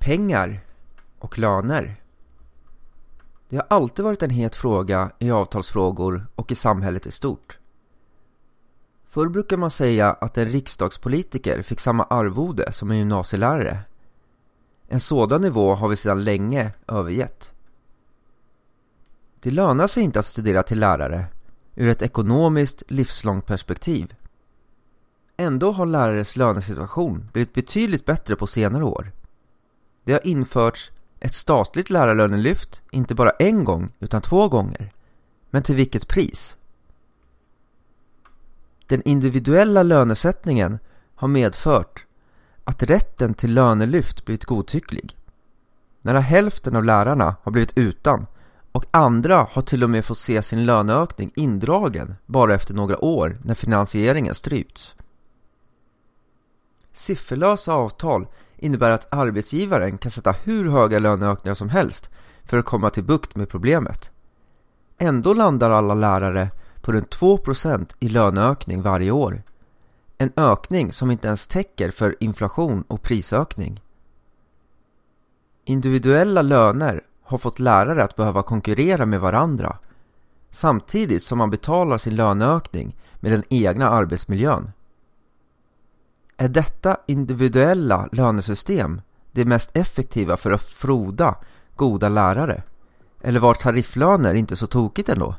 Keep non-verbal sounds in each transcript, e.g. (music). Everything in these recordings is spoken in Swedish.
Pengar och löner. Det har alltid varit en het fråga i avtalsfrågor och i samhället i stort. Förr brukar man säga att en riksdagspolitiker fick samma arvode som en gymnasielärare. En sådan nivå har vi sedan länge övergett. Det lönar sig inte att studera till lärare ur ett ekonomiskt livslångt perspektiv. Ändå har lärares lönesituation blivit betydligt bättre på senare år. Det har införts ett statligt lärarlönelyft, inte bara en gång utan två gånger. Men till vilket pris? Den individuella lönesättningen har medfört att rätten till lönelyft blivit godtycklig. Nära hälften av lärarna har blivit utan och andra har till och med fått se sin löneökning indragen bara efter några år när finansieringen strypts. Sifferlösa avtal innebär att arbetsgivaren kan sätta hur höga löneökningar som helst för att komma till bukt med problemet. Ändå landar alla lärare på runt 2% i löneökning varje år. En ökning som inte ens täcker för inflation och prisökning. Individuella löner har fått lärare att behöva konkurrera med varandra samtidigt som man betalar sin löneökning med den egna arbetsmiljön. Är detta individuella lönesystem det mest effektiva för att froda goda lärare? Eller var tarifflöner inte så tokigt ändå?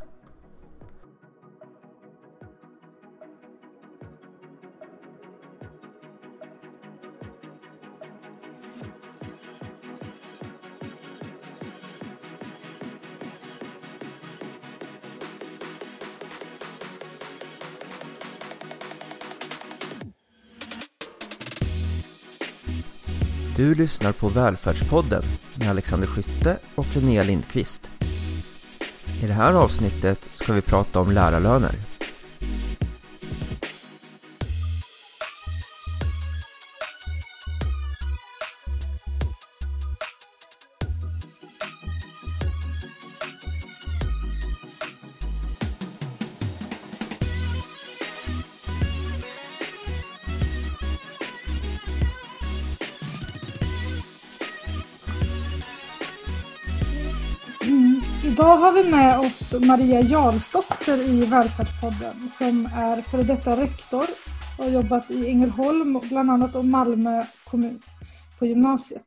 Du lyssnar på Välfärdspodden med Alexander Skytte och Linnea Lindqvist. I det här avsnittet ska vi prata om lärarlöner. Maria Jarlsdotter i Välfärdspodden som är före detta rektor och har jobbat i Ängelholm bland annat och Malmö kommun på gymnasiet.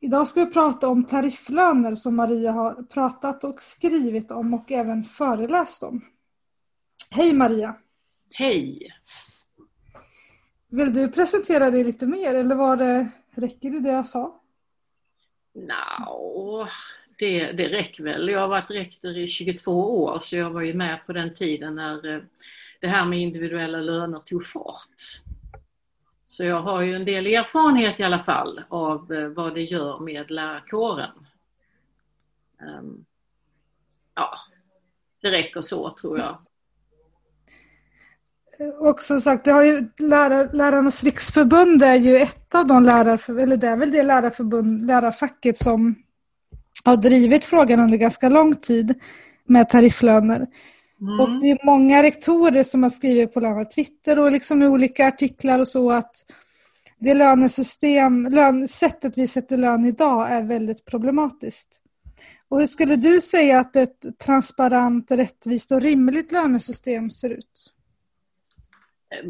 Idag ska vi prata om tarifflöner som Maria har pratat och skrivit om och även föreläst om. Hej Maria! Hej! Vill du presentera dig lite mer eller var det, räcker det det jag sa? No, det, det räcker väl. Jag har varit rektor i 22 år så jag var ju med på den tiden när eh, det här med individuella löner tog fart. Så jag har ju en del erfarenhet i alla fall av eh, vad det gör med lärarkåren. Ehm, ja, det räcker så tror jag. Eh, Och som sagt, du har ju lärar, Lärarnas riksförbund är ju ett av de lärarförbund, eller det är väl det lärarförbund, lärarfacket som har drivit frågan under ganska lång tid med tarifflöner. Mm. Och det är många rektorer som har skrivit på bland Twitter och liksom i olika artiklar och så att det lönesystem, lön, sättet vi sätter lön idag är väldigt problematiskt. Och hur skulle du säga att ett transparent, rättvist och rimligt lönesystem ser ut?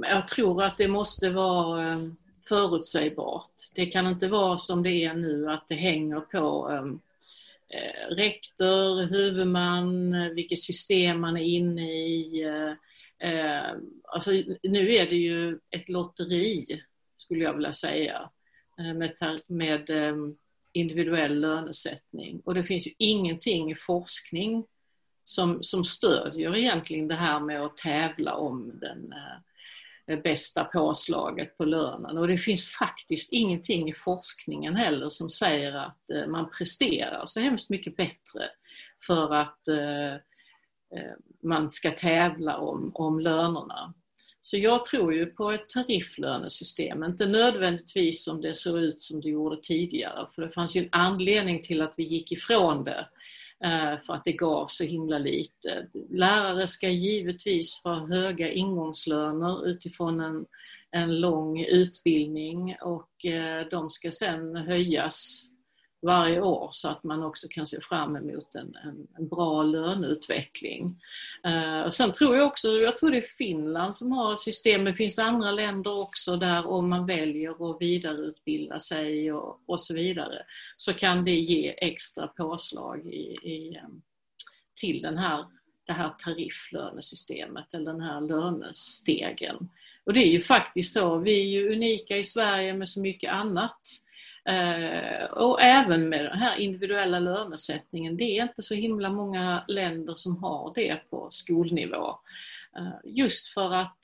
Jag tror att det måste vara eh, förutsägbart. Det kan inte vara som det är nu att det hänger på eh, Eh, rektor, huvudman, eh, vilket system man är inne i. Eh, eh, alltså, nu är det ju ett lotteri, skulle jag vilja säga, med, med eh, individuell lönesättning. Och det finns ju ingenting i forskning som, som stödjer egentligen det här med att tävla om den eh, Eh, bästa påslaget på lönen. Och det finns faktiskt ingenting i forskningen heller som säger att eh, man presterar så hemskt mycket bättre för att eh, man ska tävla om, om lönerna. Så jag tror ju på ett tarifflönesystem, inte nödvändigtvis som det såg ut som det gjorde tidigare, för det fanns ju en anledning till att vi gick ifrån det Eh, för att det gav så himla lite. Lärare ska givetvis ha höga ingångslöner utifrån en, en lång utbildning och eh, de ska sen höjas varje år så att man också kan se fram emot en, en, en bra löneutveckling. Eh, och sen tror jag också, jag tror det är Finland som har ett system, det finns andra länder också där om man väljer att vidareutbilda sig och, och så vidare så kan det ge extra påslag i, i, till den här, det här tarifflönesystemet eller den här lönestegen. Och det är ju faktiskt så, vi är ju unika i Sverige med så mycket annat Eh, Eh, och även med den här individuella lönesättningen, det är inte så himla många länder som har det på skolnivå. Eh, just för att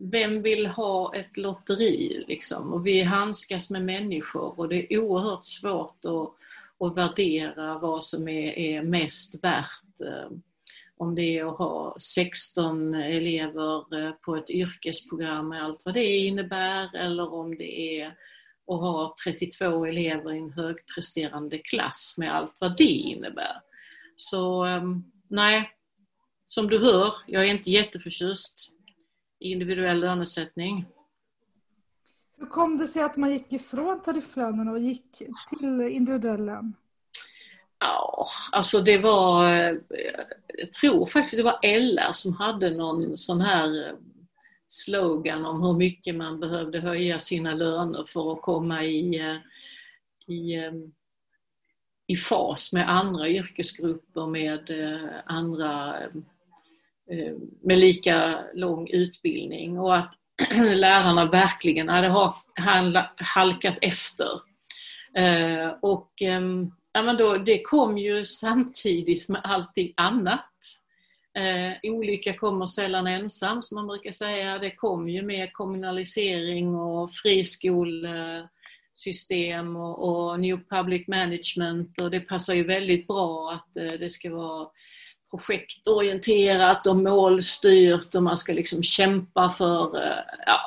vem vill ha ett lotteri liksom? Och vi handskas med människor och det är oerhört svårt att, att värdera vad som är, är mest värt. Eh, om det är att ha 16 elever på ett yrkesprogram med allt vad det innebär eller om det är och har 32 elever i en högpresterande klass med allt vad det innebär. Så ehm, nej, som du hör, jag är inte jätteförtjust i individuell lönesättning. Hur kom det sig att man gick ifrån tarifflönen och gick till individuell lön? Ja, alltså det var, eh, jag tror faktiskt det var LR som hade någon sån här slogan om hur mycket man behövde höja sina löner för att komma i, eh, i, eh, i fas med andra yrkesgrupper med eh, andra med lika lång utbildning och att (clears throat) lärarna verkligen hade halkat efter. Och ehm, ja, men då, det kom ju samtidigt med allting annat Eh, olycka kommer sällan ensam, som man brukar säga. Det kom ju med kommunalisering och friskolsystem och, och New Public Management och det passar ju väldigt bra att eh, det ska vara projektorienterat och målstyrt och man ska liksom kämpa för, eh, ja,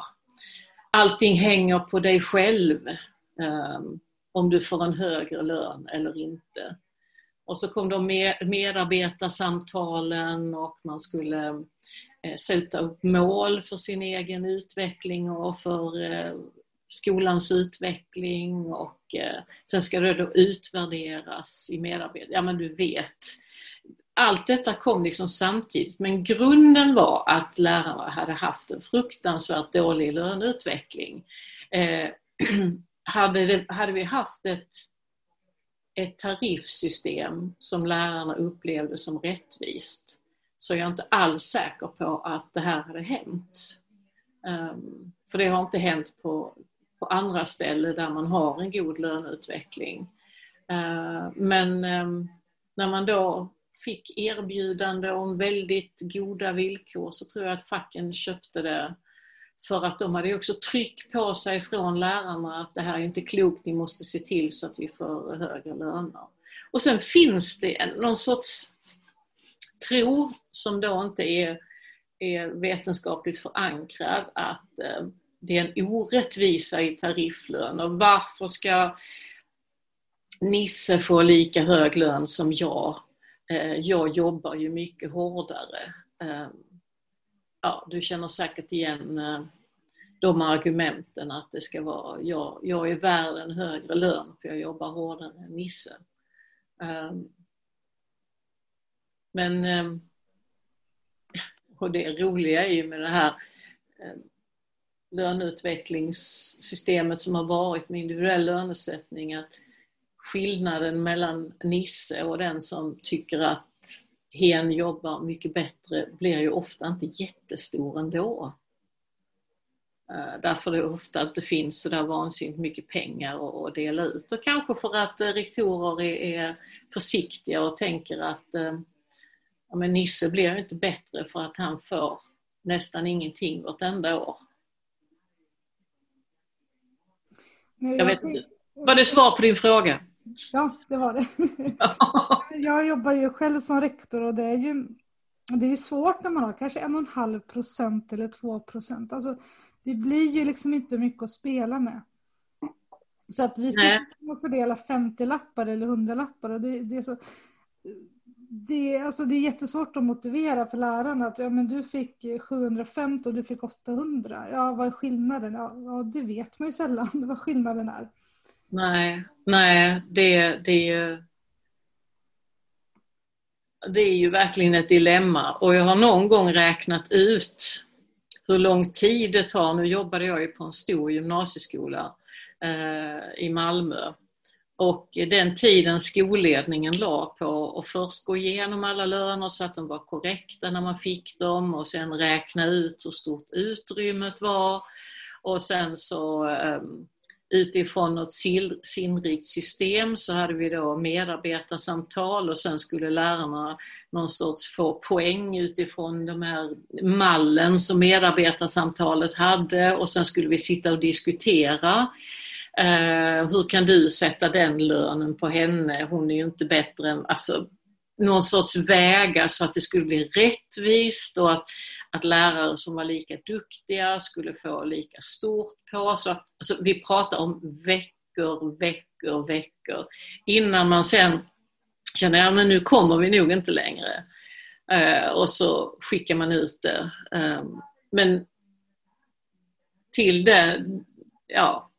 allting hänger på dig själv eh, om du får en högre lön eller inte. Och så kom de med medarbetarsamtalen och man skulle eh, sätta upp mål för sin egen utveckling och för eh, skolans utveckling och eh, sen ska det då utvärderas i medarbetare. Ja men du vet. Allt detta kom liksom samtidigt men grunden var att lärarna hade haft en fruktansvärt dålig löneutveckling. Eh, (clears throat) hade, det, hade vi haft ett ett tariffsystem som lärarna upplevde som rättvist så är jag inte alls säker på att det här hade hänt. Um, för det har inte hänt på, på andra ställen där man har en god löneutveckling. Uh, men um, när man då fick erbjudande om väldigt goda villkor så tror jag att facken köpte det för att de hade också tryck på sig från lärarna att det här är inte klokt, ni måste se till så att vi får högre löner. Och sen finns det någon sorts tro som då inte är, är vetenskapligt förankrad att eh, det är en orättvisa i tarifflön och varför ska Nisse få lika hög lön som jag? Eh, jag jobbar ju mycket hårdare. Eh, Ja, du känner säkert igen eh, de argumenten att det ska vara, jag, jag är värd en högre lön för jag jobbar hårdare än Nisse. Ehm, men ehm, och det roliga är ju med det här ehm, löneutvecklingssystemet som har varit med individuell lönesättning att skillnaden mellan Nisse och den som tycker att hen jobbar mycket bättre blir ju ofta inte jättestor ändå. Eh, därför det ofta inte finns så där vansinnigt mycket pengar att dela ut. Och kanske för att eh, rektorer är försiktiga och tänker att eh, ja, men Nisse blir inte bättre för att han får nästan ingenting vartenda år. Nej, jag, vet inte. Var det svar på din fråga? Ja, det var det. (laughs) jag jobbar ju själv som rektor och det är ju det är svårt när man har kanske en och en halv procent eller två procent. Alltså, det blir ju liksom inte mycket att spela med. Så att vi ska fördelar 50 lappar eller 100 lappar och det, det, är så... det, alltså det är jättesvårt att motivera för lärarna att ja, men du fick 750 och du fick 800. Ja, vad är skillnaden? Ja, ja det vet man ju sällan (laughs) vad skillnaden är. Nej, nej det, det är ju det är ju verkligen ett dilemma. Och jag har någon gång räknat ut hur lång tid det tar. Nu jobbade jag ju på en stor gymnasieskola eh, i Malmö. Och den tiden skolledningen la på att först gå igenom alla löner så att de var korrekta när man fick dem och sen räkna ut hur stort utrymmet var. Och sen så um, utifrån något sinnrikt system så hade vi då medarbetarsamtal och sen skulle lärarna någon sorts få poäng utifrån de här mallen som medarbetarsamtalet hade och sen skulle vi sitta och diskutera Eh, hur kan du sätta den lönen på henne? Hon är ju inte bättre än... Alltså, någon sorts vägar så att det skulle bli rättvist och att, att lärare som var lika duktiga skulle få lika stort på. Så, alltså, vi pratar om veckor, veckor, veckor innan man sen känner att ja, nu kommer vi nog inte längre. Eh, och så skickar man ut det. Eh, men till det, ja,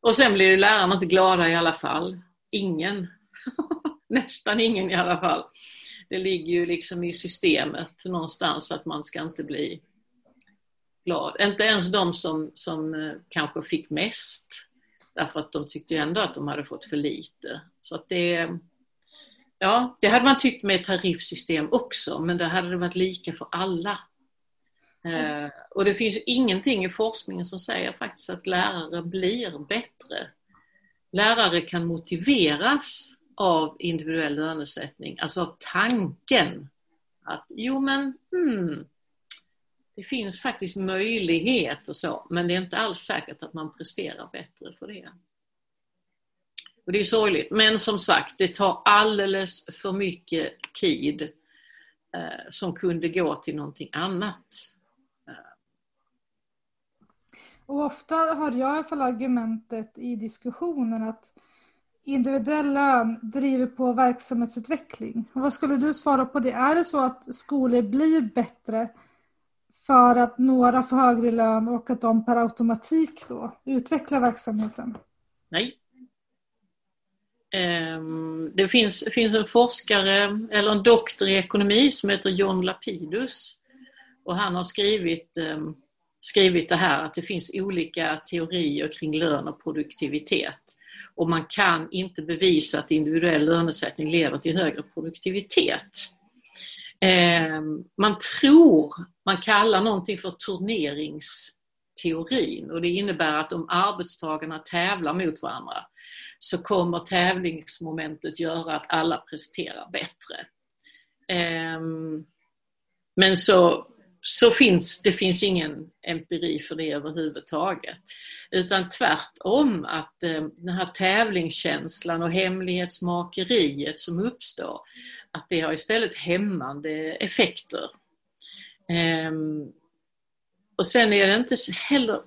och sen blir ju lärarna inte glada i alla fall. Ingen. (laughs) Nästan ingen i alla fall. Det ligger ju liksom i systemet någonstans att man ska inte bli glad. Inte ens de som, som eh, kanske fick mest. Därför att de tyckte ändå att de hade fått för lite. Så att det, ja, det hade man tyckt med ett tariffsystem också, men det hade det varit lika för alla. Mm. och det finns ingenting i forskningen som säger faktiskt att lärare blir bättre. Lärare kan motiveras av individuell lönesättning, alltså av tanken att jo men hmm, det finns faktiskt möjlighet och så, men det är inte alls säkert att man presterar bättre för det. Och Det är sorgligt, men som sagt, det tar alldeles för mycket tid eh, som kunde gå till någonting annat. Och ofta hör jag i alla fall argumentet i diskussionen att individuell lön driver på verksamhetsutveckling. Och vad skulle du svara på det? Är det så att skolor blir bättre för att några får högre lön och att de per automatik då utvecklar verksamheten? Nej. Ehm, det finns, finns en forskare, eller en doktor i ekonomi som heter John Lapidus. Och han har skrivit ehm, skrivit det här att det finns olika teorier kring lön och produktivitet. Och man kan inte bevisa att individuell lönesättning leder till högre produktivitet. Ehm, man tror, man kallar någonting för turneringsteorin och det innebär att om arbetstagarna tävlar mot varandra så kommer tävlingsmomentet göra att alla presterar bättre. Ehm, men så så finns det finns ingen empiri för det överhuvudtaget. Utan tvärtom att eh, den här tävlingskänslan och hemlighetsmakeriet som uppstår, att det har istället hämmande effekter. Ehm, och sen är det inte heller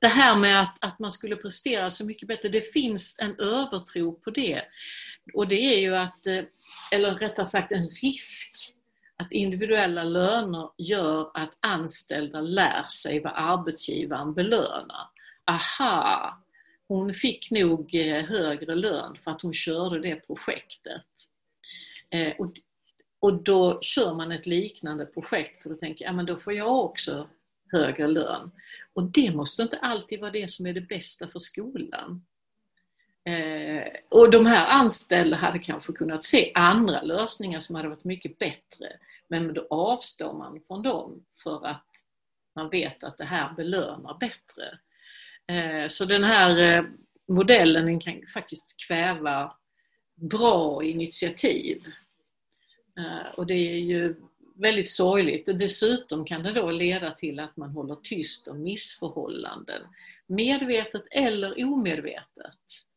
det här med att, att man skulle prestera så mycket bättre, det finns en övertro på det. Och det är ju att, eh, eller rättare sagt en risk att individuella löner gör att anställda lär sig vad arbetsgivaren belönar. Aha, hon fick nog eh, högre lön för att hon körde det projektet. Eh, och, och då kör man ett liknande projekt för att tänka, ja men då får jag också högre lön. Och det måste inte alltid vara det som är det bästa för skolan. Eh, och de här anställda hade kanske kunnat se andra lösningar som hade varit mycket bättre. Men då avstår man från dem för att man vet att det här belönar bättre. Eh, så den här eh, modellen kan faktiskt kväva bra initiativ. Eh, och det är ju väldigt sorgligt. Dessutom kan det då leda till att man håller tyst om missförhållanden. Medvetet eller omedvetet.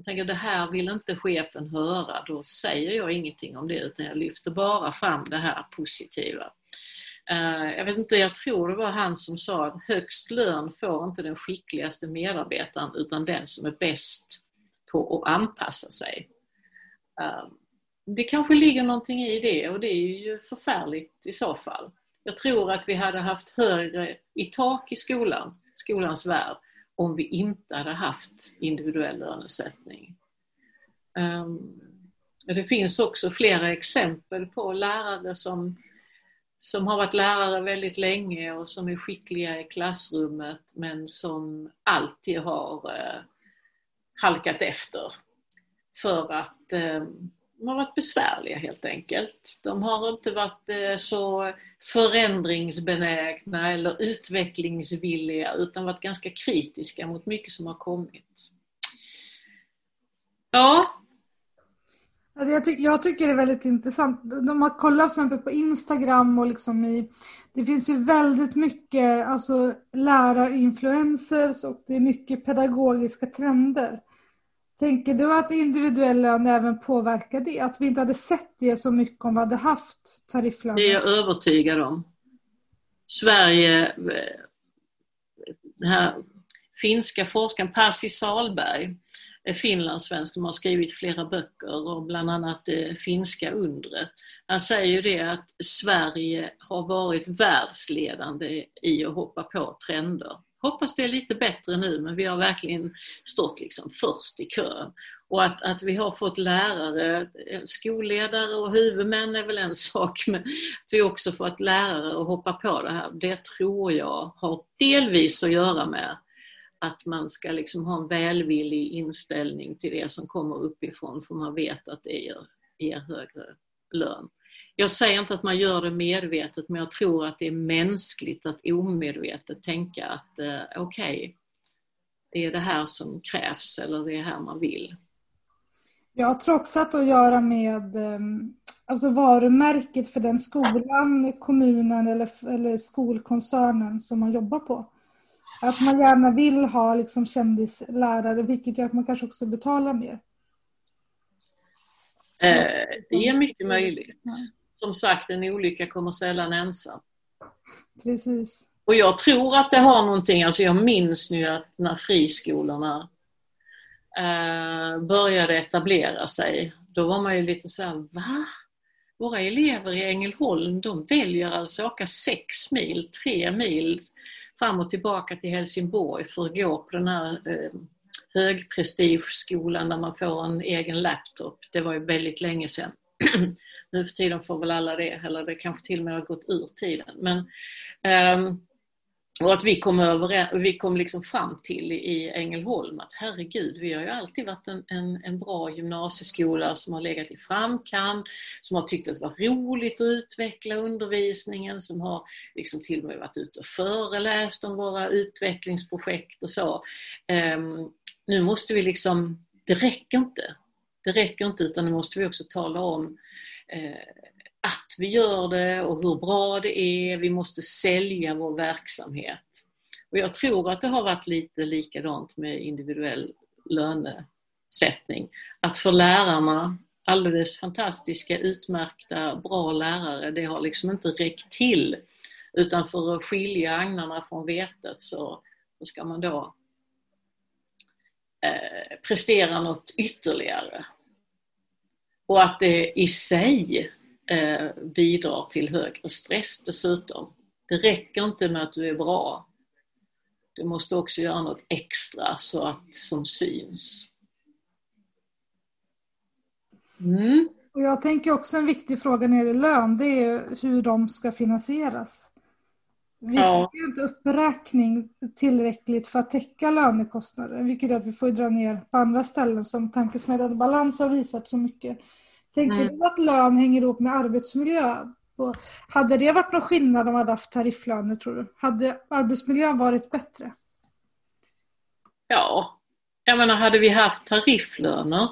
Jag tänker det här vill inte chefen höra, då säger jag ingenting om det utan jag lyfter bara fram det här positiva. Eh, jag vet inte, jag tror det var han som sa att högst lön får inte den skickligaste medarbetaren utan den som är bäst på att anpassa sig. Eh, det kanske ligger någonting i det och det är ju förfärligt i så fall. Jag tror att vi hade haft högre i tak i skolan, skolans värld, om vi inte hade haft individuell lönesättning. Ehm, det finns också flera exempel på lärare som, som har varit lärare väldigt länge och som är skickliga i klassrummet men som alltid har eh, halkat efter för att eh, de har varit besvärliga helt enkelt. De har inte varit eh, så förändringsbenägna eller utvecklingsvilliga utan varit ganska kritiska mot mycket som har kommit. Ja. Alltså, jag, ty jag tycker det är väldigt intressant. De har kollat till exempel på Instagram och liksom i det finns ju väldigt mycket alltså, lärarinfluencers och det är mycket pedagogiska trender. Tänker du att individuell lön även påverkar det? Att vi inte hade sett det så mycket om vi hade haft tarifflön? Det är jag övertygad om. Sverige, den här finska forskaren Pasi Salberg, eh, finlandssvensk som har skrivit flera böcker och bland annat det finska undret. Han säger ju det att Sverige har varit världsledande i att hoppa på trender. Hoppas det är lite bättre nu men vi har verkligen stått liksom först i kön. Och att, att vi har fått lärare, eh, skolledare och huvudmän är väl en (laughs) sak, men att vi också fått lärare att hoppa på det här, det tror jag har delvis att göra med att man ska liksom ha en välvillig inställning till det som kommer uppifrån för man vet att det ger, ger högre lön. Jag säger inte att man gör det medvetet men jag tror att det är mänskligt att omedvetet tänka att eh, okej, okay, det är det här som krävs eller det är här man vill. Jag tror också att det har att göra med ehm, alltså varumärket för den skolan, kommunen eller, eller skolkoncernen som man jobbar på. Att man gärna vill ha liksom kändislärare vilket gör att man kanske också betalar mer. Eh, det är mycket möjligt som sagt, en olycka kommer sällan ensam. Precis. Och jag tror att det har någonting, alltså jag minns nu att när friskolorna eh, började etablera sig, då var man ju lite så här, va? Våra elever i Ängelholm, de väljer alltså att åka sex mil, tre mil fram och tillbaka till Helsingborg för att gå på den här eh, högprestigeskolan där man får en egen laptop. Det var ju väldigt länge sedan. (clears throat) Nu för tiden får väl alla det, eller det kanske till och med har gått ur tiden. Men, um, och att vi kom, över, vi kom liksom fram till i Ängelholm att herregud, vi har ju alltid varit en, en, en, bra gymnasieskola som har legat i framkant, som har tyckt att det var roligt att utveckla undervisningen, som har liksom till och med varit ute och föreläst om våra utvecklingsprojekt och så. Um, nu måste vi liksom, det räcker inte. Det räcker inte utan nu måste vi också tala om Eh, att vi gör det och hur bra det är. Vi måste sälja vår verksamhet. Och jag tror att det har varit lite likadant med individuell lönesättning. Att för lärarna, alldeles fantastiska, utmärkta, bra lärare, det har liksom inte räckt till. Utan för att skilja agnarna från vetet så, så ska man då eh, prestera något ytterligare. Och att det i sig eh, bidrar till högre stress dessutom. Det räcker inte med att du är bra. Du måste också göra något extra så att, som syns. Mm. Och jag tänker också en viktig fråga när det gäller lön, det är hur de ska finansieras. Vi ja. får ju inte uppräkning tillräckligt för att täcka lönekostnader, vilket gör att vi får dra ner på andra ställen som Tankesmedjan Balans har visat så mycket. Tänker mm. du att lön hänger ihop med arbetsmiljö? hade det varit någon skillnad om man hade haft tarifflöner tror du? Hade arbetsmiljön varit bättre? Ja, jag menar hade vi haft tarifflöner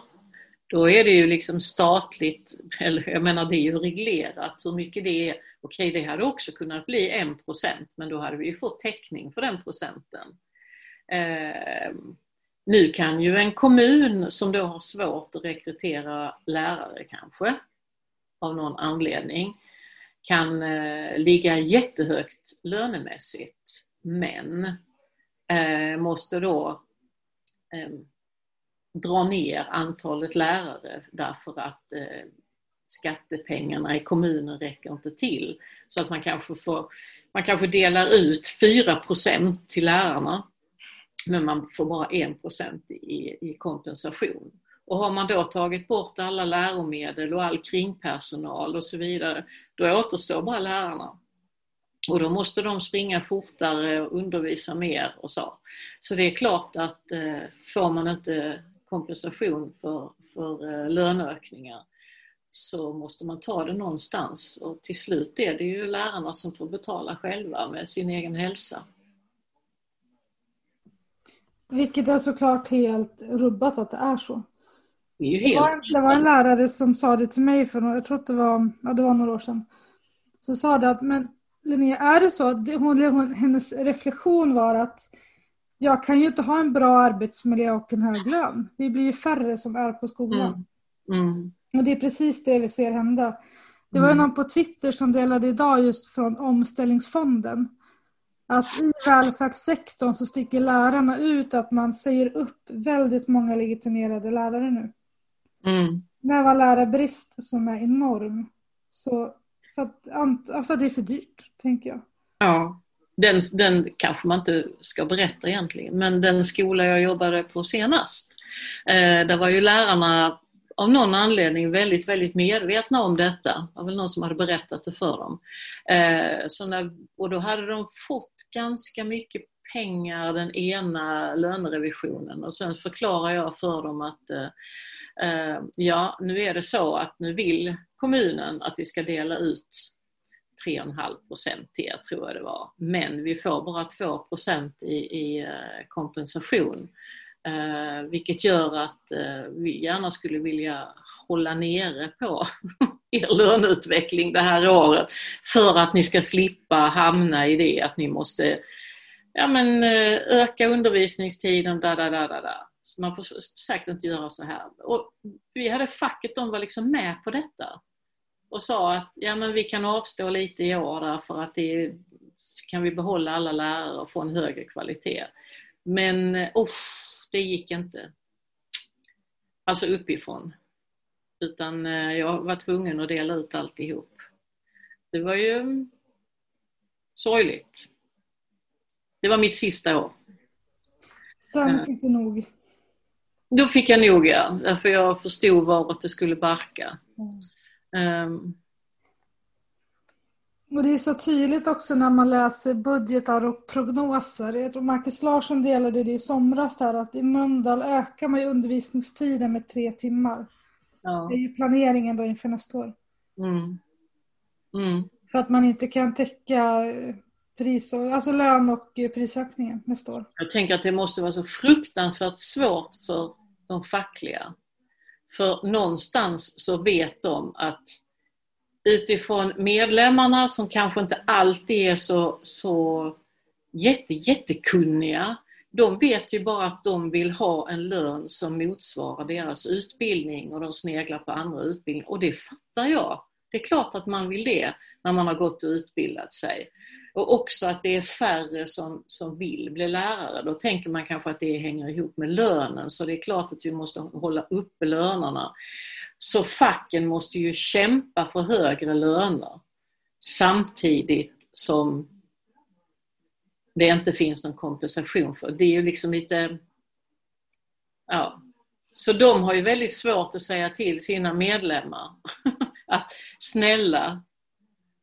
då är det ju liksom statligt, eller jag menar det är ju reglerat hur mycket det är. Okej, det hade också kunnat bli en procent men då hade vi ju fått täckning för den procenten. Nu kan ju en kommun som då har svårt att rekrytera lärare kanske, av någon anledning, kan eh, ligga jättehögt lönemässigt men eh, måste då eh, dra ner antalet lärare därför att eh, skattepengarna i kommunen räcker inte till. Så att man kanske, får, man kanske delar ut 4% till lärarna men man får bara 1 i, i kompensation. Och har man då tagit bort alla läromedel och all kringpersonal och så vidare, då återstår bara lärarna. Och då måste de springa fortare och undervisa mer och så. Så det är klart att eh, får man inte kompensation för, för eh, löneökningar så måste man ta det någonstans och till slut är det ju lärarna som får betala själva med sin egen hälsa. Vilket är såklart helt rubbat att det är så. Det, är helt... det, var, det var en lärare som sa det till mig för jag tror att det var, ja, det var några år sedan. Så sa det att men Linnea, är det så att hon, hon, hennes reflektion var att jag kan ju inte ha en bra arbetsmiljö och en hög lön. Vi blir ju färre som är på skolan. Mm. Mm. Och det är precis det vi ser hända. Det var mm. någon på Twitter som delade idag just från omställningsfonden. Att i välfärdssektorn så sticker lärarna ut att man säger upp väldigt många legitimerade lärare nu. Mm. Det var lärarbrist som är enorm. Så för att, för att det är för dyrt, tänker jag. Ja, den, den kanske man inte ska berätta egentligen, men den skola jag jobbade på senast, eh, där var ju lärarna av någon anledning väldigt, väldigt medvetna om detta. Det var väl någon som hade berättat det för dem. Eh, så när, och då hade de fått ganska mycket pengar den ena lönerevisionen och sen förklarar jag för dem att eh, eh ja, nu är det så att nu vill kommunen att vi ska dela ut 3,5 procent till er, tror jag det var. Men vi får bara 2 procent i, i eh, kompensation. Eh, vilket gör att eh, vi gärna skulle vilja hålla nere på (laughs) er löneutveckling det här året för att ni ska slippa hamna i det att ni måste ja, men, eh, öka undervisningstiden, da, da, da, da, da. Så man får säkert inte göra så här. Och vi hade facket, de var liksom med på detta och sa att ja, men vi kan avstå lite i år därför att det kan vi behålla alla lärare och få en högre kvalitet. Men eh, usch, det gick inte. Alltså uppifrån. Utan eh, jag var tvungen att dela ut alltihop. Det var ju sorgligt. Det var mitt sista år. Sen fick du nog? Då fick jag nog ja, därför jag förstod varåt det skulle barka. Mm. Um, och det är så tydligt också när man läser budgetar och prognoser. Jag tror Marcus Larsson delade det i somras här att i Mölndal ökar man undervisningstiden med tre timmar. Ja. Det är ju planeringen då inför nästa år. Mm. Mm. För att man inte kan täcka pris och, alltså lön och prisökningen nästa år. Jag tänker att det måste vara så fruktansvärt svårt för de fackliga. För någonstans så vet de att utifrån medlemmarna som kanske inte alltid är så, så jätte, jättekunniga. De vet ju bara att de vill ha en lön som motsvarar deras utbildning och de sneglar på andra utbildningar och det fattar jag. Det är klart att man vill det när man har gått och utbildat sig. Och också att det är färre som, som vill bli lärare. Då tänker man kanske att det hänger ihop med lönen så det är klart att vi måste hålla uppe lönerna. Så facken måste ju kämpa för högre löner samtidigt som det inte finns någon kompensation för. Det är ju liksom lite... Ja. Så de har ju väldigt svårt att säga till sina medlemmar (laughs) att snälla,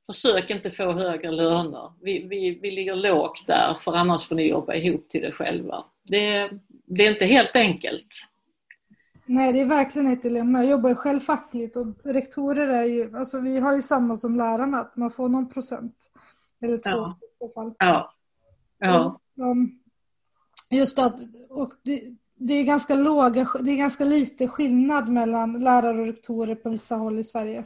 försök inte få högre löner. Vi, vi, vi ligger lågt där för annars får ni jobba ihop till det själva. Det, det är inte helt enkelt. Nej, det är verkligen ett dilemma. Jag jobbar ju själv fackligt och rektorer är ju, alltså vi har ju samma som lärarna, att man får någon procent. Eller två ja. i fall. Ja. ja. Och, just att, och det, det, är ganska låga, det är ganska lite skillnad mellan lärare och rektorer på vissa håll i Sverige.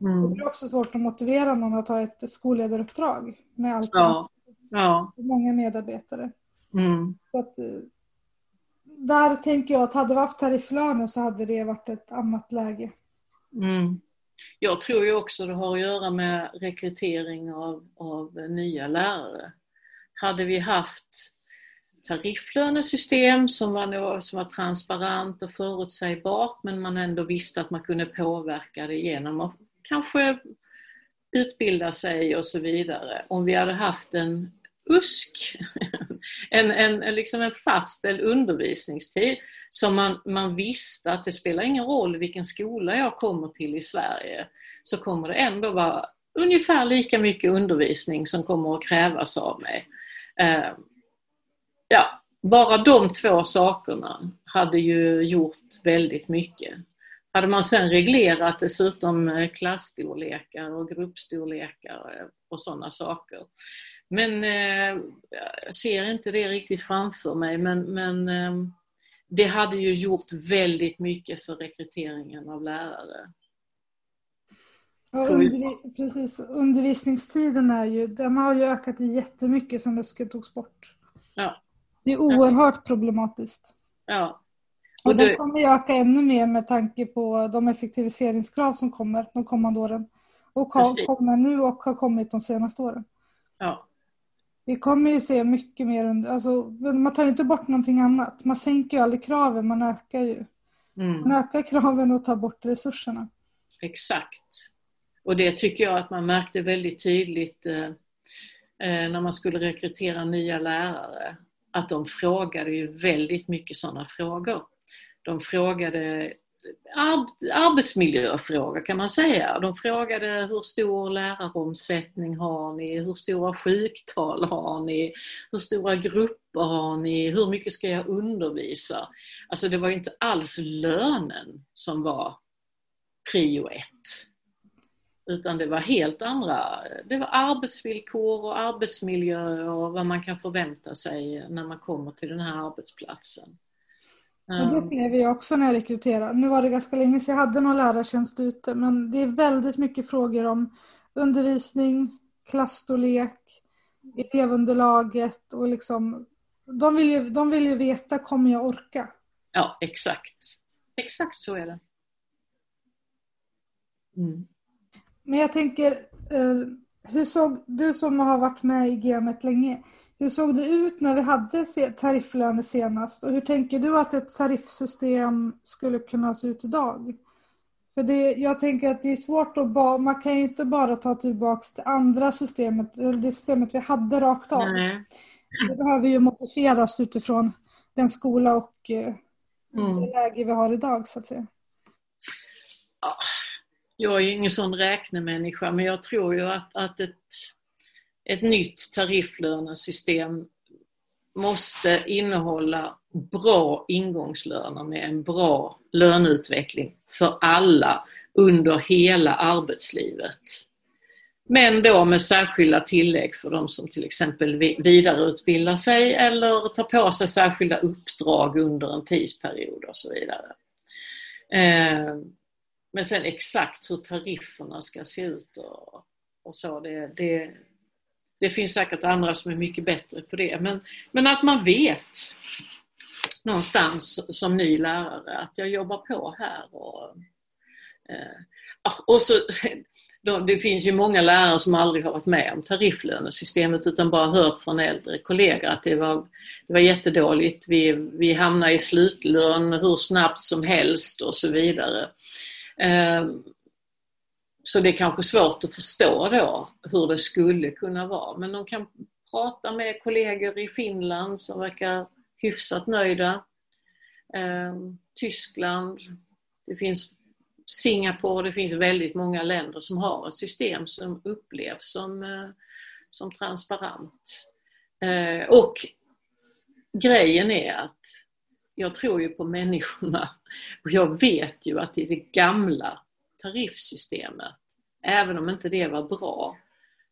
Mm. Det är också svårt att motivera någon att ha ett skolledaruppdrag med allt. Ja. Ja. Många medarbetare. Mm. Så att, där tänker jag att hade vi haft tarifflöner så hade det varit ett annat läge. Mm. Jag tror ju också det har att göra med rekrytering av, av nya lärare. Hade vi haft tarifflönesystem som var, som var transparent och förutsägbart men man ändå visste att man kunde påverka det genom att kanske utbilda sig och så vidare. Om vi hade haft en USK, (laughs) en, en, liksom en fastställd undervisningstid som man, man visste att det spelar ingen roll vilken skola jag kommer till i Sverige så kommer det ändå vara ungefär lika mycket undervisning som kommer att krävas av mig. Eh, ja, bara de två sakerna hade ju gjort väldigt mycket. Hade man sedan reglerat dessutom eh, klassstorlekar och gruppstorlekar eh, och sådana saker. Men eh, jag ser inte det riktigt framför mig men, men eh, det hade ju gjort väldigt mycket för rekryteringen av lärare. Ja, undervi precis. Undervisningstiden är ju, den har ju ökat jättemycket sen det togs bort. Ja. Det är oerhört problematiskt. Ja. Och, och det kommer ju öka ännu mer med tanke på de effektiviseringskrav som kommer de kommande åren. Och har, kommer nu och har kommit de senaste åren. Ja. Vi kommer ju se mycket mer under, alltså, man tar ju inte bort någonting annat. Man sänker ju aldrig kraven, man ökar ju. Mm. Man ökar kraven och tar bort resurserna. Exakt. Och det tycker jag att man märkte väldigt tydligt eh, eh när man skulle rekrytera nya lärare. Att de frågade ju väldigt mycket sådana frågor. De frågade arbetsmiljöfråga kan man säga. De frågade hur stor läraromsättning har ni? Hur stora sjuktal har ni? Hur stora grupper har ni? Hur mycket ska jag undervisa? Alltså det var inte alls lönen som var prio ett. Utan det var helt andra, det var arbetsvillkor och arbetsmiljö och vad man kan förvänta sig när man kommer till den här arbetsplatsen. Och det upplever jag också när jag rekryterar. Nu var det ganska länge sedan jag hade någon lärartjänst ute men det är väldigt mycket frågor om undervisning, klassstorlek, elevunderlaget och liksom de vill, ju, de vill ju veta, kommer jag orka? Ja, exakt. Exakt så är det. Mm. Men jag tänker, eh, hur såg du som har varit med i gamet länge, hur såg det ut när vi hade tarifflöner senast och hur tänker du att ett tariffsystem skulle kunna se ut idag? För det, jag tänker att det är svårt att bara, man kan ju inte bara ta tillbaka det andra systemet, det systemet vi hade rakt av. Nej. Det behöver ju modifieras utifrån den skola och eh, mm. det läge vi har idag så att säga. Jag är ju ingen sån räknemänniska men jag tror ju att, att ett ett nytt tarifflönesystem måste innehålla bra ingångslöner med en bra löneutveckling för alla under hela arbetslivet. Men då med särskilda tillägg för de som till exempel vidareutbildar sig eller tar på sig särskilda uppdrag under en tidsperiod och så vidare. Eh, men sen exakt hur tarifferna ska se ut och, och så, det, det, det finns säkert andra som är mycket bättre på det. Men, men att man vet någonstans som ny lärare att jag jobbar på här. Och, eh, ah, och så, (laughs) det finns ju många lärare som aldrig har varit med om tarifflönesystemet utan bara hört från äldre kollegor att det var, det var jättedåligt. Vi, vi hamnade i slutlön hur snabbt som helst och så vidare. Eh, så det är kanske svårt att förstå då hur det skulle kunna vara. Men de kan prata med kollegor i Finland som verkar hyfsat nöjda. Ehm, Tyskland, det finns Singapore, det finns väldigt många länder som har ett system som upplevs som, eh, som transparent. Eh, och grejen är att jag tror ju på människorna (laughs) och jag vet ju att i det gamla tariffsystemet, även om inte det var bra,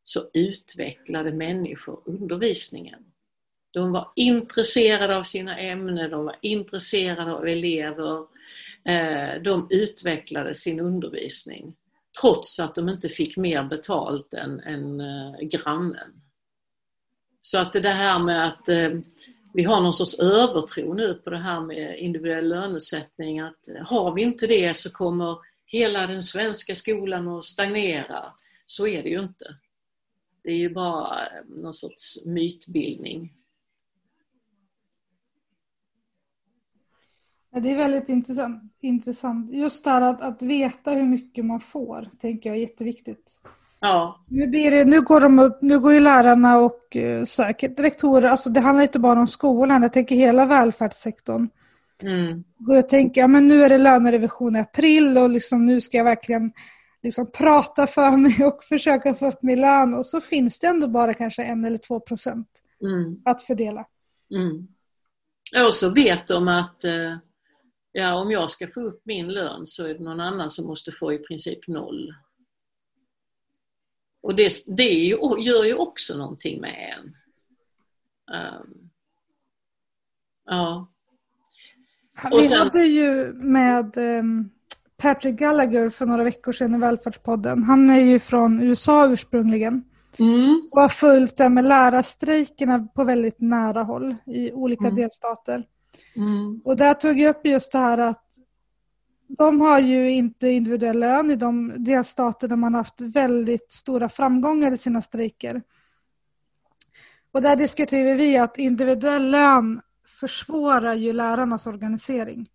så utvecklade människor undervisningen. De var intresserade av sina ämnen, de var intresserade av elever. Eh, de utvecklade sin undervisning trots att de inte fick mer betalt än, än eh, grannen. Så att det här med att eh, vi har någon sorts övertro nu på det här med individuell lönesättning, att har vi inte det så kommer hela den svenska skolan och stagnerar. Så är det ju inte. Det är ju bara eh, någon sorts mytbildning. Det är väldigt intressant. Just det här att, att veta hur mycket man får, tänker jag är jätteviktigt. Ja. Nu, blir det, nu, går de, nu går ju lärarna och eh, säkert rektorer, alltså det handlar inte bara om skolan, jag tänker hela välfärdssektorn. Mm. Och jag tänker, ja men nu är det lönerevision i april och liksom, nu ska jag verkligen liksom prata för mig och försöka få upp min lön och så finns det ändå bara kanske en eller två procent Mm. att fördela. Mm. Och så vet de att eh, ja, om jag ska få upp min lön så är det någon annan som måste få i princip noll. Och det, det ju, gör ju också någonting med en. Um, ja. Vi sen- hade ju med um, Patrick Gallagher för några veckor sedan i Välfärdspodden. Han är ju från USA ursprungligen Mm. och har följt det med lärarstrejkerna på väldigt nära håll i olika Mm. delstater. Mm. Och där tog jag upp just det här att de har ju inte individuell lön i de delstater där man har haft väldigt stora framgångar i sina strejker. Och där diskuterar vi att individuell lön försvårar ju lärarnas organisering.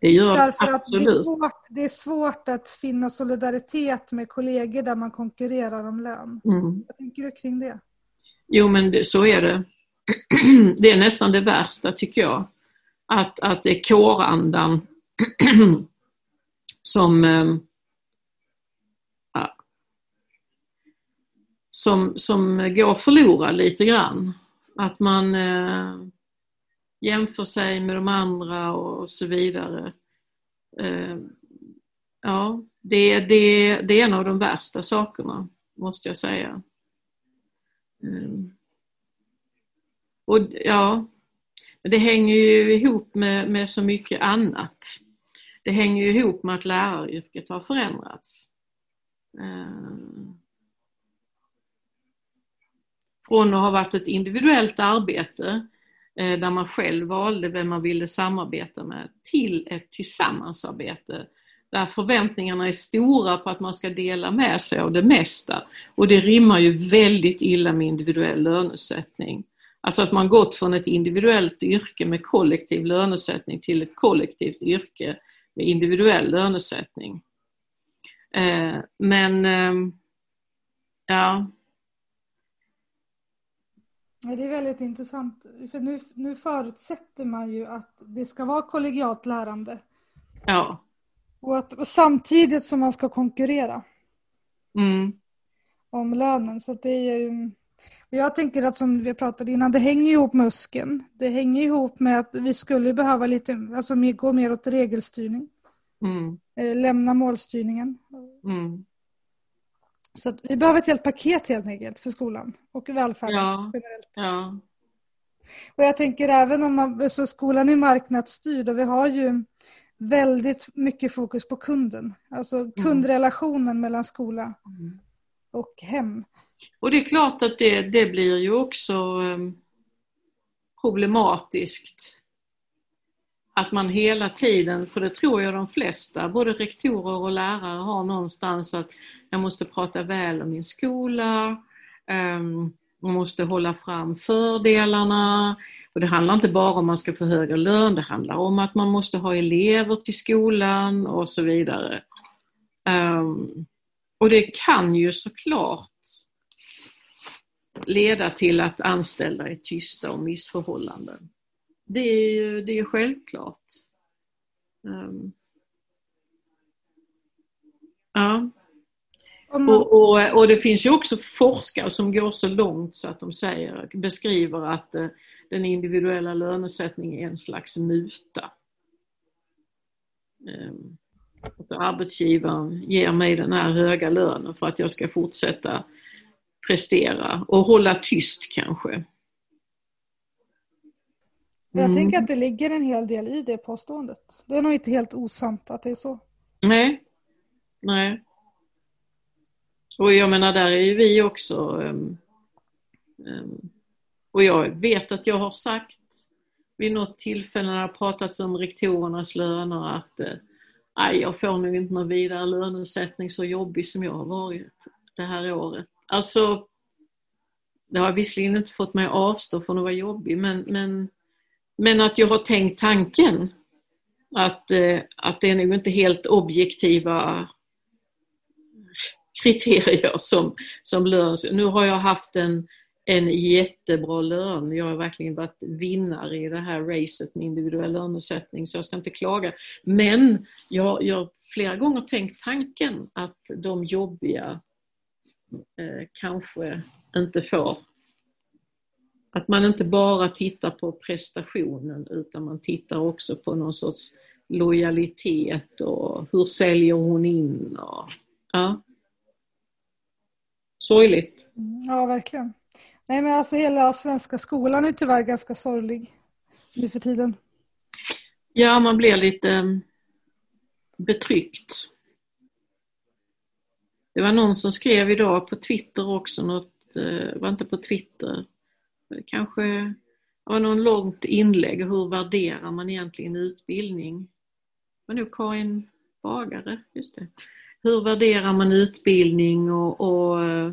Det gör Därför att det är, absolut. svårt, det är svårt att finna solidaritet med kollegor där man konkurrerar om lön. Mm. Vad tänker du kring det? Jo men det, så är det. (clears throat) Det är nästan det värsta tycker jag. Att, att det är kårandan (clears throat) som, ja, som, som går förlorad lite grann. Att man eh, jämför sig med de andra och så vidare. Eh, ja, det, det, det är en av de värsta sakerna, måste jag säga. Eh, och ja, det hänger ju ihop med, med så mycket annat. Det hänger ju ihop med att läraryrket har förändrats. Eh, Från att ha varit ett individuellt arbete eh, Eh, där man själv valde vem man ville samarbeta med till ett tillsammansarbete där förväntningarna är stora på att man ska dela med sig av det mesta. Och det rimmar ju väldigt illa med individuell lönesättning. Alltså att man gått från ett individuellt yrke med kollektiv lönesättning till ett kollektivt yrke med individuell lönesättning. Eh, men, eh, Ja, det är väldigt intressant. För nu, nu förutsätter man ju att det ska vara kollegialt lärande. ja. Och att och samtidigt som man ska konkurrera Mm, om lönen. Så det är ju... Jag tänker att som vi pratade innan, det hänger ihop med USKen. Det hänger ihop med att vi skulle behöva lite, alltså gå mer åt regelstyrning. mm, Eh, lämna målstyrningen. mm. Så vi behöver ett helt paket helt enkelt för skolan och välfärden Ja. generellt. Ja, Och jag tänker även om man, så skolan är marknadsstyrd och vi har ju väldigt mycket fokus på kunden. Alltså kundrelationen mellan skola Mm. och hem. och det är klart att det, det blir ju också eh, problematiskt att man hela tiden, för det tror jag de flesta, både rektorer och lärare har någonstans att jag måste prata väl om min skola, ehm, man måste hålla fram fördelarna. Och det handlar inte bara om att man ska få högre lön, det handlar om att man måste ha elever till skolan och så vidare. Ehm, och det kan ju såklart leda till att anställda är tysta om missförhållanden. Det är ju det är självklart. Ehm, ja. Man, Och, och, och det finns ju också forskare som går så långt så att de säger, beskriver att eh, den individuella lönesättningen är en slags muta. Ehm, att arbetsgivaren ger mig den här höga lönen för att jag ska fortsätta prestera och hålla tyst kanske. Jag Mm. tänker att det ligger en hel del i det påståendet. Det är nog inte helt osant att det är så. Nej. Nej. Och jag menar, där är ju vi också. ehm, ehm, och jag vet att jag har sagt vid något tillfälle när det har pratats om rektorernas löner att eh, nej, jag får nog inte någon vidare lönesättning så jobbig som jag har varit det här året. Alltså, det har visserligen inte fått mig att avstå från att vara jobbig, men, men, men att jag har tänkt tanken att, eh, att det är nog inte helt objektiva kriterier som, som lön. Nu har jag haft en, en jättebra lön. Jag har verkligen varit vinnare i det här racet med individuell lönesättning så jag ska inte klaga. Men jag har flera gånger tänkt tanken att de jobbiga eh, kanske inte får att man inte bara tittar på prestationen utan man tittar också på någon sorts lojalitet och hur säljer hon in och ja. Sorgligt. Ja, verkligen. Nej, men alltså hela svenska skolan är tyvärr ganska sorglig nu för tiden. Ja, man blir lite mm, betryckt. Det var någon som skrev idag på Twitter också, något, eh, var inte på Twitter, kanske det var någon långt inlägg, hur värderar man egentligen utbildning? Det var nog Karin Bagare, just det. Hur värderar man utbildning och, och eh,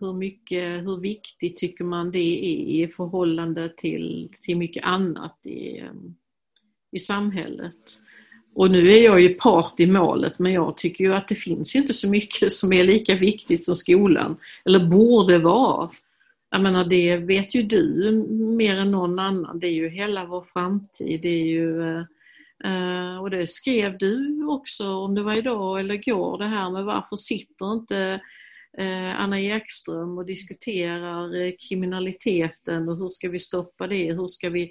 hur, mycket, hur viktigt tycker man det är i förhållande till, till mycket annat i, eh, i samhället? Och nu är jag ju part i målet men jag tycker ju att det finns inte så mycket som är lika viktigt som skolan, eller borde vara. Jag menar det vet ju du mer än någon annan, det är ju hela vår framtid. Det är ju, eh, eh, och det skrev du också, om det var idag eller igår, det här med varför sitter inte eh, Anna Ekström och diskuterar eh, kriminaliteten och hur ska vi stoppa det, hur ska vi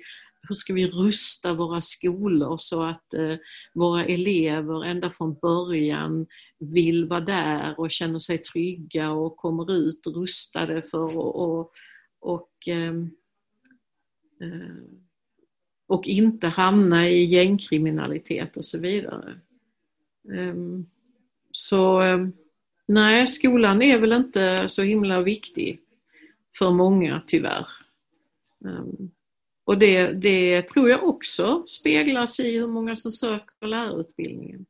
hur ska vi rusta våra skolor så att eh, våra elever ända från början vill vara där och känner sig trygga och kommer ut rustade för att och, och, ehm, eh, och inte hamna i gängkriminalitet och så vidare. Um, så ehm, nej, skolan är väl inte så himla viktig för många tyvärr. Um, och det, det tror jag också speglas i hur många som söker lärarutbildningen.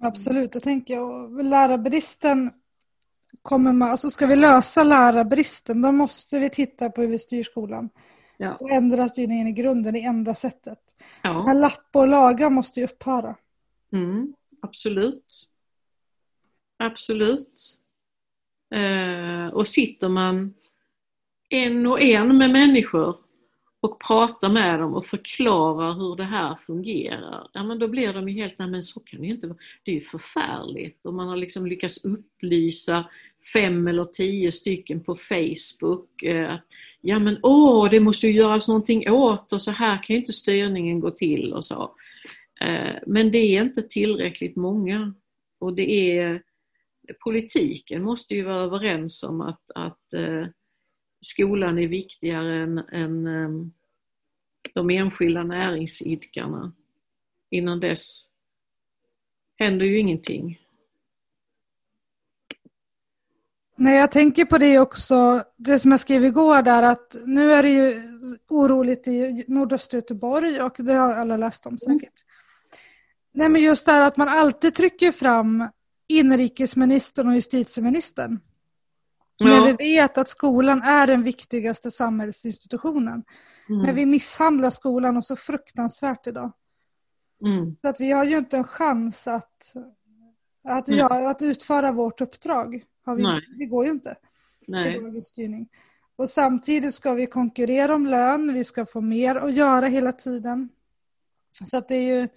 Absolut, det tänker jag. Lärarbristen kommer man, alltså ska vi lösa lärarbristen då måste vi titta på hur vi styr skolan. Ja. Och ändra styrningen i grunden, det enda sättet. Ja. Här lappa och laga måste ju upphöra. Mm, absolut. Absolut. Eh, och sitter man en och en med människor och pratar med dem och förklarar hur det här fungerar, ja men då blir de ju helt, nej men så kan det ju inte vara, det är ju förfärligt. Och man har liksom lyckats upplysa fem eller tio stycken på Facebook eh, ja men åh, det måste ju göras någonting åt och så här kan ju inte styrningen gå till och så. Eh, men det är inte tillräckligt många och det är politiken måste ju vara överens om att, att eh, skolan är viktigare än, än ehm, de enskilda näringsidkarna. Innan dess händer ju ingenting. Nej, jag tänker på det också, det som jag skrev igår där att nu är det ju oroligt i nordöstra Göteborg och det har alla läst om säkert. Mm. Nej, men just det här att man alltid trycker fram inrikesministern och justitieministern. Ja. När vi vet att skolan är den viktigaste samhällsinstitutionen. Mm. När vi misshandlar skolan och så fruktansvärt idag. Mm. Så att vi har ju inte en chans att, att, mm. göra, att utföra vårt uppdrag. Har vi, Nej. Det går ju inte Nej. i dagens styrning. Och samtidigt ska vi konkurrera om lön, vi ska få mer att göra hela tiden. Så att det är ju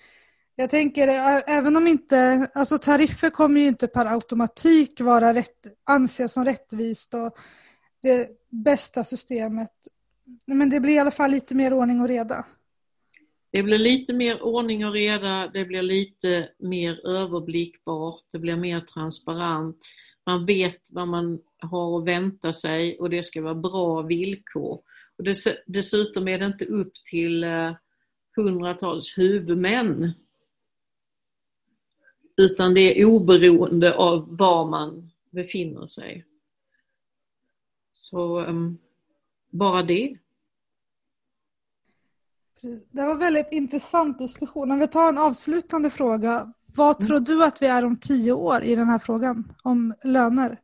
jag tänker, även om inte, alltså tariffer kommer ju inte per automatik vara rätt, anses som rättvist och det bästa systemet. Men det blir i alla fall lite mer ordning och reda. Det blir lite mer ordning och reda, det blir lite mer överblickbart, det blir mer transparent. Man vet vad man har att vänta sig och det ska vara bra villkor. Och dessutom är det inte upp till eh, hundratals huvudmän utan det är oberoende av var man befinner sig. Så um, bara det. Det var väldigt intressant diskussion. Om vi tar en avslutande fråga. Vad mm. tror du att vi är om tio år i den här frågan om löner?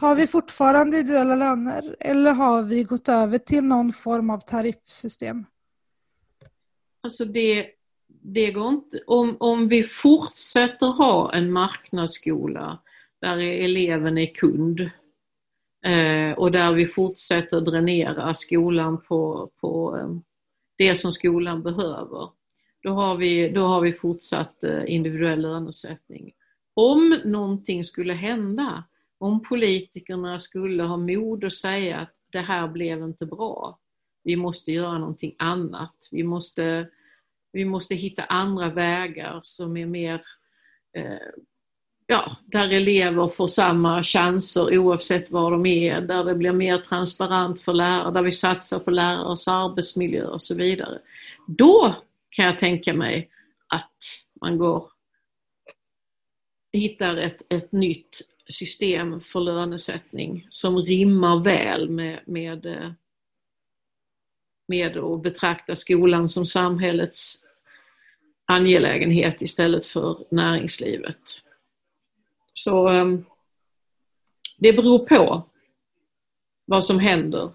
Har vi fortfarande individuella löner eller har vi gått över till någon form av tariffsystem? alltså det, det går inte. Om, om vi fortsätter ha en marknadsskola där eleven är kund eh, och där vi fortsätter dränera skolan på, på eh, det som skolan behöver, då har vi, då har vi fortsatt eh, individuell lönesättning. Om någonting skulle hända, om politikerna skulle ha mod att säga att det här blev inte bra, vi måste göra någonting annat, vi måste, vi måste hitta andra vägar som är mer eh, ja, där elever får samma chanser oavsett var de är, där det blir mer transparent för lärare, där vi satsar på lärares arbetsmiljö och så vidare. Då kan jag tänka mig att man går hittar ett, ett nytt system för lönesättning som rimmar väl med, med, eh, med att betrakta skolan som samhällets angelägenhet istället för näringslivet. Så ehm, det beror på vad som händer.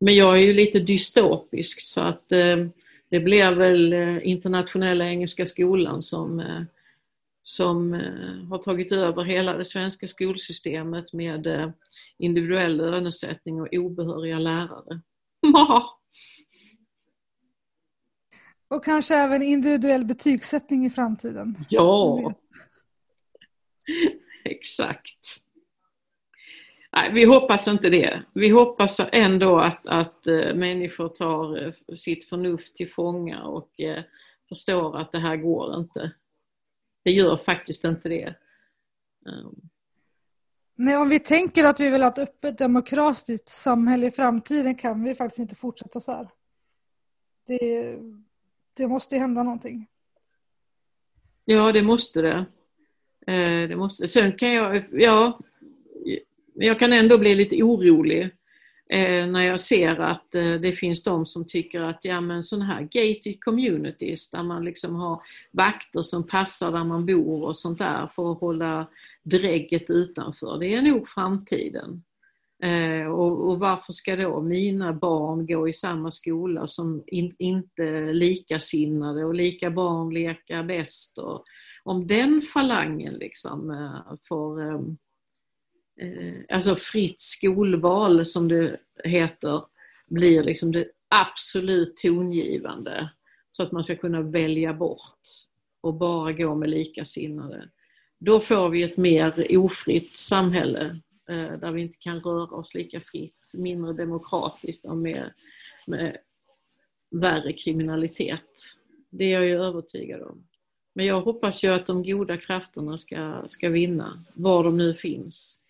Men jag är ju lite dystopisk så att ehm, det blir väl eh, internationella engelska skolan som, eh, som eh, har tagit över hela det svenska skolsystemet med individuell lönesättning och obehöriga lärare. Och kanske även individuell betygssättning i framtiden. Ja, exakt. Nej, vi hoppas inte det. Vi hoppas ändå att, att äh, människor tar äh, sitt förnuft till fånga och äh, förstår att det här går inte. Det gör faktiskt inte det. Nej, om vi tänker att vi vill ha ett öppet demokratiskt samhälle i framtiden kan vi faktiskt inte fortsätta så här. Det, det måste hända någonting. Ja, det måste det. Eh, det måste. Sen kan jag, ja, jag kan ändå bli lite orolig Eh, när jag ser att eh, det finns de som tycker att ja men sådana här gated communities där man liksom har vakter som passar där man bor och sånt där för att hålla drägget utanför. Det är nog framtiden. Eh, och, och, varför ska då mina barn gå i samma skola som in, inte likasinnade och lika barn leka bäst? Och, om den falangen liksom eh, får eh, Eh, alltså fritt skolval som det heter, blir liksom det absolut tongivande. Så att man ska kunna välja bort och bara gå med likasinnade. Då får vi ett mer ofritt samhälle eh, där vi inte kan röra oss lika fritt, mindre demokratiskt och med, med värre kriminalitet. Det är jag ju övertygad om. Men jag hoppas ju att de goda krafterna ska, ska vinna, var de nu finns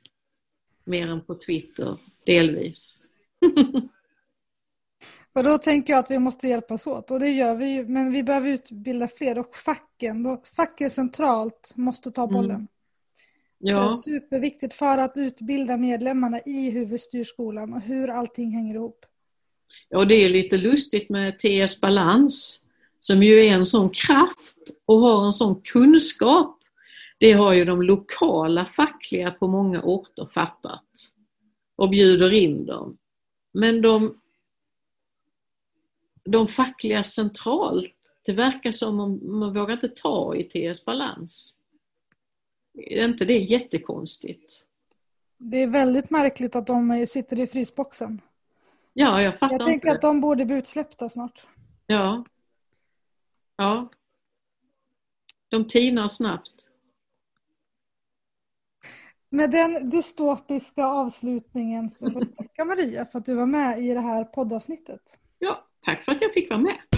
mer än på Twitter, delvis. (laughs) och då tänker jag att vi måste hjälpas åt och det gör vi ju, men vi behöver utbilda fler och facken, då, facken centralt måste ta mm. bollen. Mm. Ja. Det är superviktigt för att utbilda medlemmarna i hur vi styr skolan och hur allting hänger ihop. Ja, det är lite lustigt med TS Balans som ju är en sån kraft och har en sån kunskap det har ju de lokala fackliga på många orter fattat och bjuder in dem. Men de, de fackliga centralt, det verkar som om man vågar inte ta i TS Balans. Är inte det jättekonstigt? Det är väldigt märkligt att de sitter i frysboxen. Ja, jag fattar Jag tänker inte. att de borde bli utsläppta snart. Ja. Ja. De tinar snabbt. Med den dystopiska avslutningen så vill jag tacka Maria för att du var med i det här poddavsnittet. Ja, tack för att jag fick vara med.